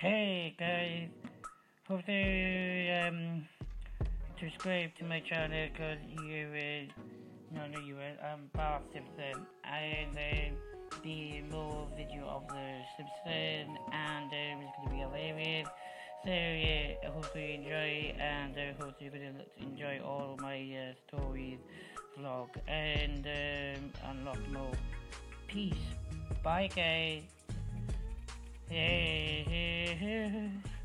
Hey guys, hope to um, subscribe to my channel because you're uh, not the US, I'm Bob Simpson and uh, the more video of the Simpson and um, it's going to be hilarious. So yeah, I hope you enjoy and I hope you're going to enjoy all my uh, stories, vlog and um, a lot more. Peace. Bye guys. Yeah.